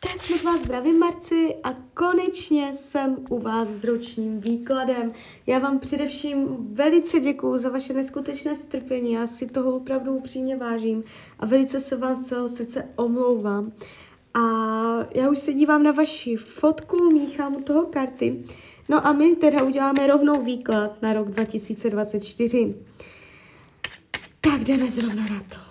Tak moc vás zdravím, Marci, a konečně jsem u vás s ročním výkladem. Já vám především velice děkuju za vaše neskutečné strpení, já si toho opravdu upřímně vážím a velice se vám z celého srdce omlouvám. A já už se dívám na vaši fotku, míchám u toho karty. No a my teda uděláme rovnou výklad na rok 2024. Tak jdeme zrovna na to.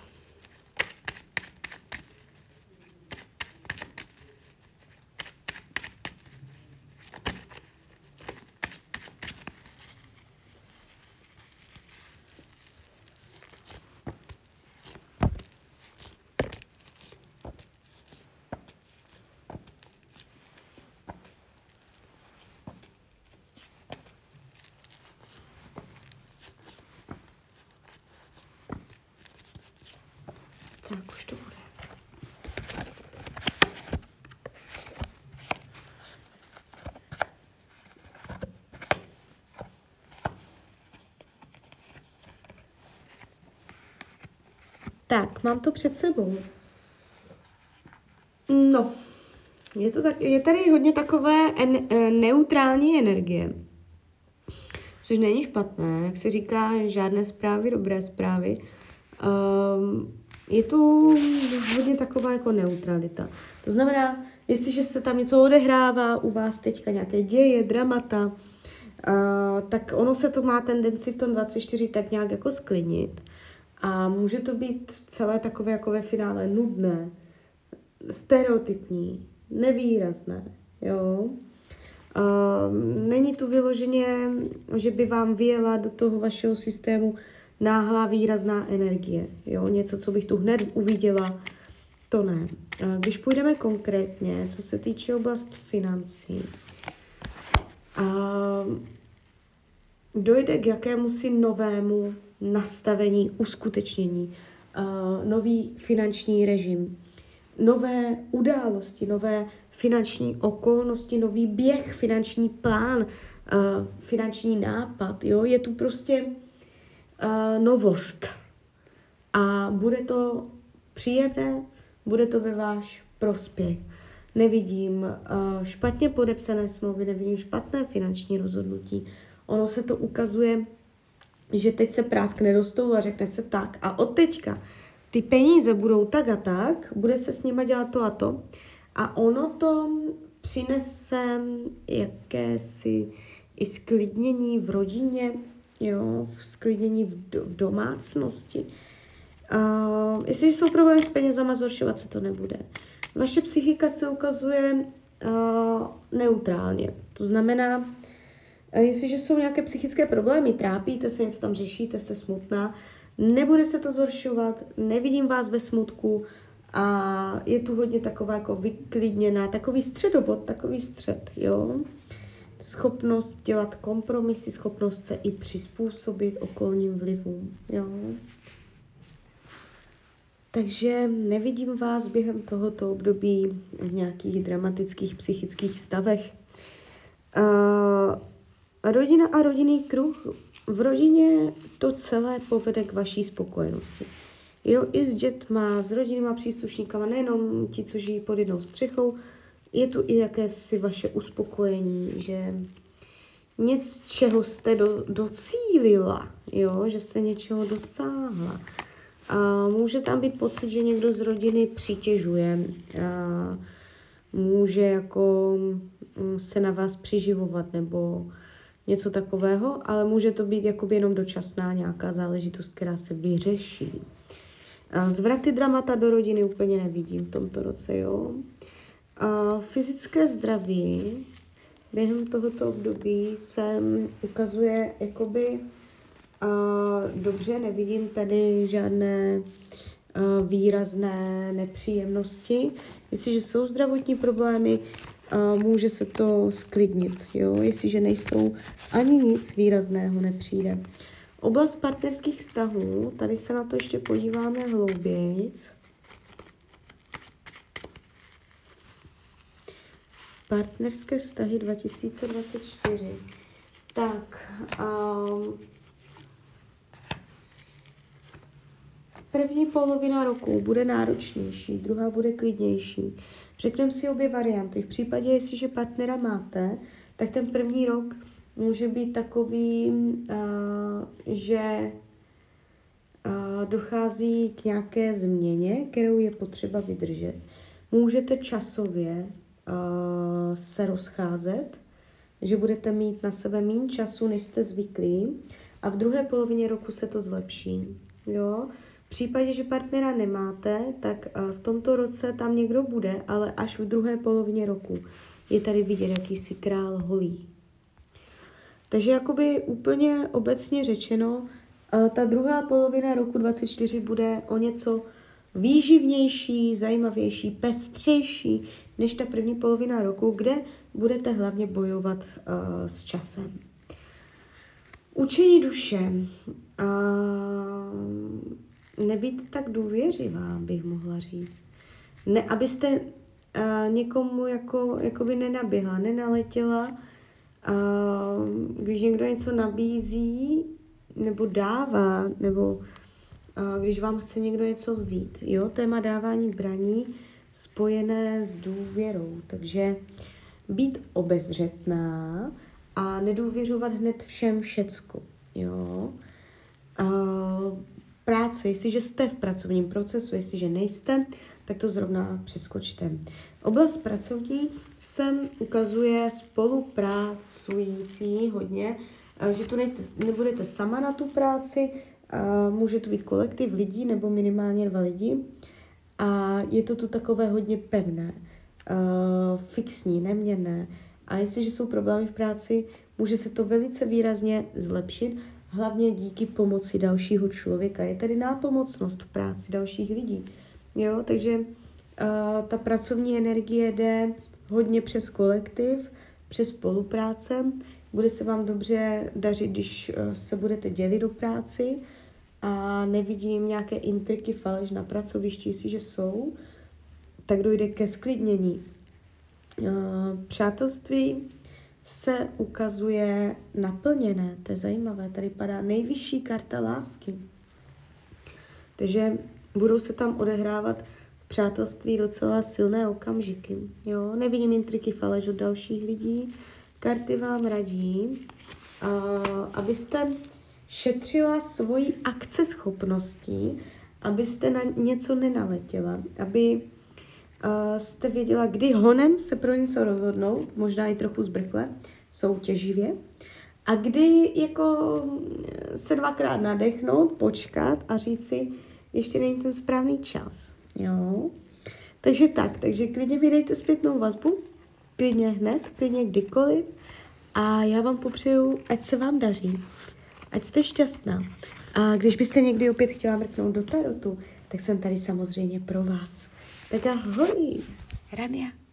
Tak už to bude. Tak, mám to před sebou. No, je, to tak, je tady hodně takové en, e, neutrální energie, což není špatné, jak se říká, žádné zprávy, dobré zprávy. Um, je tu hodně taková jako neutralita. To znamená, jestliže se tam něco odehrává, u vás teďka nějaké děje, dramata, uh, tak ono se to má tendenci v tom 24 tak nějak jako sklidnit. A může to být celé takové jako ve finále nudné, stereotypní, nevýrazné, jo. Uh, není tu vyloženě, že by vám vyjela do toho vašeho systému náhlá výrazná energie. Jo? Něco, co bych tu hned uviděla, to ne. Když půjdeme konkrétně, co se týče oblast financí, a dojde k jakému si novému nastavení, uskutečnění, nový finanční režim, nové události, nové finanční okolnosti, nový běh, finanční plán, finanční nápad. Jo? Je tu prostě uh, novost. A bude to příjemné, bude to ve váš prospěch. Nevidím špatně podepsané smlouvy, nevidím špatné finanční rozhodnutí. Ono se to ukazuje, že teď se práskne do stolu a řekne se tak. A od teďka ty peníze budou tak a tak, bude se s nima dělat to a to. A ono to přinese jakési i sklidnění v rodině, jo, v sklidnění v, do, v domácnosti. Uh, jestliže jsou problémy s penězama, zhoršovat se to nebude. Vaše psychika se ukazuje neutrálně. To znamená, jestliže jsou nějaké psychické problémy, trápíte se, něco tam řešíte, jste smutná, nebude se to zhoršovat, nevidím vás ve smutku a je tu hodně taková jako vyklidněná, takový středobod, takový střed, jo schopnost dělat kompromisy, schopnost se i přizpůsobit okolním vlivům. Jo? Takže nevidím vás během tohoto období v nějakých dramatických psychických stavech. Uh, rodina a rodinný kruh. V rodině to celé povede k vaší spokojenosti. Jo, i s dětma, s rodinnýma příslušníkama, nejenom ti, co žijí pod jednou střechou, je tu i jakési vaše uspokojení, že nic, čeho jste do, docílila, jo, že jste něčeho dosáhla. A může tam být pocit, že někdo z rodiny přitěžuje, a může jako mm, se na vás přiživovat nebo něco takového, ale může to být jakoby jenom dočasná nějaká záležitost, která se vyřeší. Zvraty dramata do rodiny úplně nevidím v tomto roce, jo. A fyzické zdraví během tohoto období se ukazuje jakoby a dobře, nevidím tady žádné a, výrazné nepříjemnosti. Jestliže jsou zdravotní problémy, a může se to sklidnit. Jo? Jestliže nejsou, ani nic výrazného nepřijde. Oblast partnerských vztahů, tady se na to ještě podíváme hlouběji. Partnerské vztahy 2024. Tak, um, první polovina roku bude náročnější, druhá bude klidnější. Řekneme si obě varianty. V případě, jestliže partnera máte, tak ten první rok může být takový, uh, že uh, dochází k nějaké změně, kterou je potřeba vydržet. Můžete časově uh, se rozcházet, že budete mít na sebe méně času, než jste zvyklí a v druhé polovině roku se to zlepší. Jo? V případě, že partnera nemáte, tak v tomto roce tam někdo bude, ale až v druhé polovině roku je tady vidět jakýsi král holí. Takže jakoby úplně obecně řečeno, ta druhá polovina roku 24 bude o něco výživnější, zajímavější, pestřejší než ta první polovina roku, kde budete hlavně bojovat uh, s časem. Učení duše. Uh, nebýt tak důvěřivá, bych mohla říct. Ne, abyste uh, někomu jako, jakoby nenaběhla, nenaletěla. Uh, když někdo něco nabízí, nebo dává, nebo uh, když vám chce někdo něco vzít. Jo, téma dávání braní spojené s důvěrou. Takže být obezřetná, a nedůvěřovat hned všem všecko. Jo? A práce, jestliže jste v pracovním procesu, jestliže nejste, tak to zrovna přeskočte. Oblast pracovní sem ukazuje spolupracující hodně, že tu nejste, nebudete sama na tu práci, může to být kolektiv lidí nebo minimálně dva lidi. A je to tu takové hodně pevné, fixní, neměné, a jestliže jsou problémy v práci, může se to velice výrazně zlepšit, hlavně díky pomoci dalšího člověka. Je tady nápomocnost v práci dalších lidí. Jo? Takže uh, ta pracovní energie jde hodně přes kolektiv, přes spolupráce. Bude se vám dobře dařit, když uh, se budete dělit do práci a nevidím nějaké intriky, faleš na pracovišti, jestliže jsou, tak dojde ke sklidnění Eh, přátelství se ukazuje naplněné, to je zajímavé, tady padá nejvyšší karta lásky. Takže budou se tam odehrávat v přátelství docela silné okamžiky. Jo? Nevidím intriky faleš od dalších lidí. Karty vám radí, uh, abyste šetřila svoji akceschopností, abyste na něco nenaletěla, aby jste věděla, kdy honem se pro něco rozhodnout, možná i trochu zbrkle, soutěživě, a kdy jako se dvakrát nadechnout, počkat a říct si, ještě není ten správný čas. Jo? Takže tak, takže klidně mi dejte zpětnou vazbu, klidně hned, klidně kdykoliv a já vám popřeju, ať se vám daří, ať jste šťastná. A když byste někdy opět chtěla mrknout do tarotu, tak jsem tady samozřejmě pro vás. 大家好，Rania。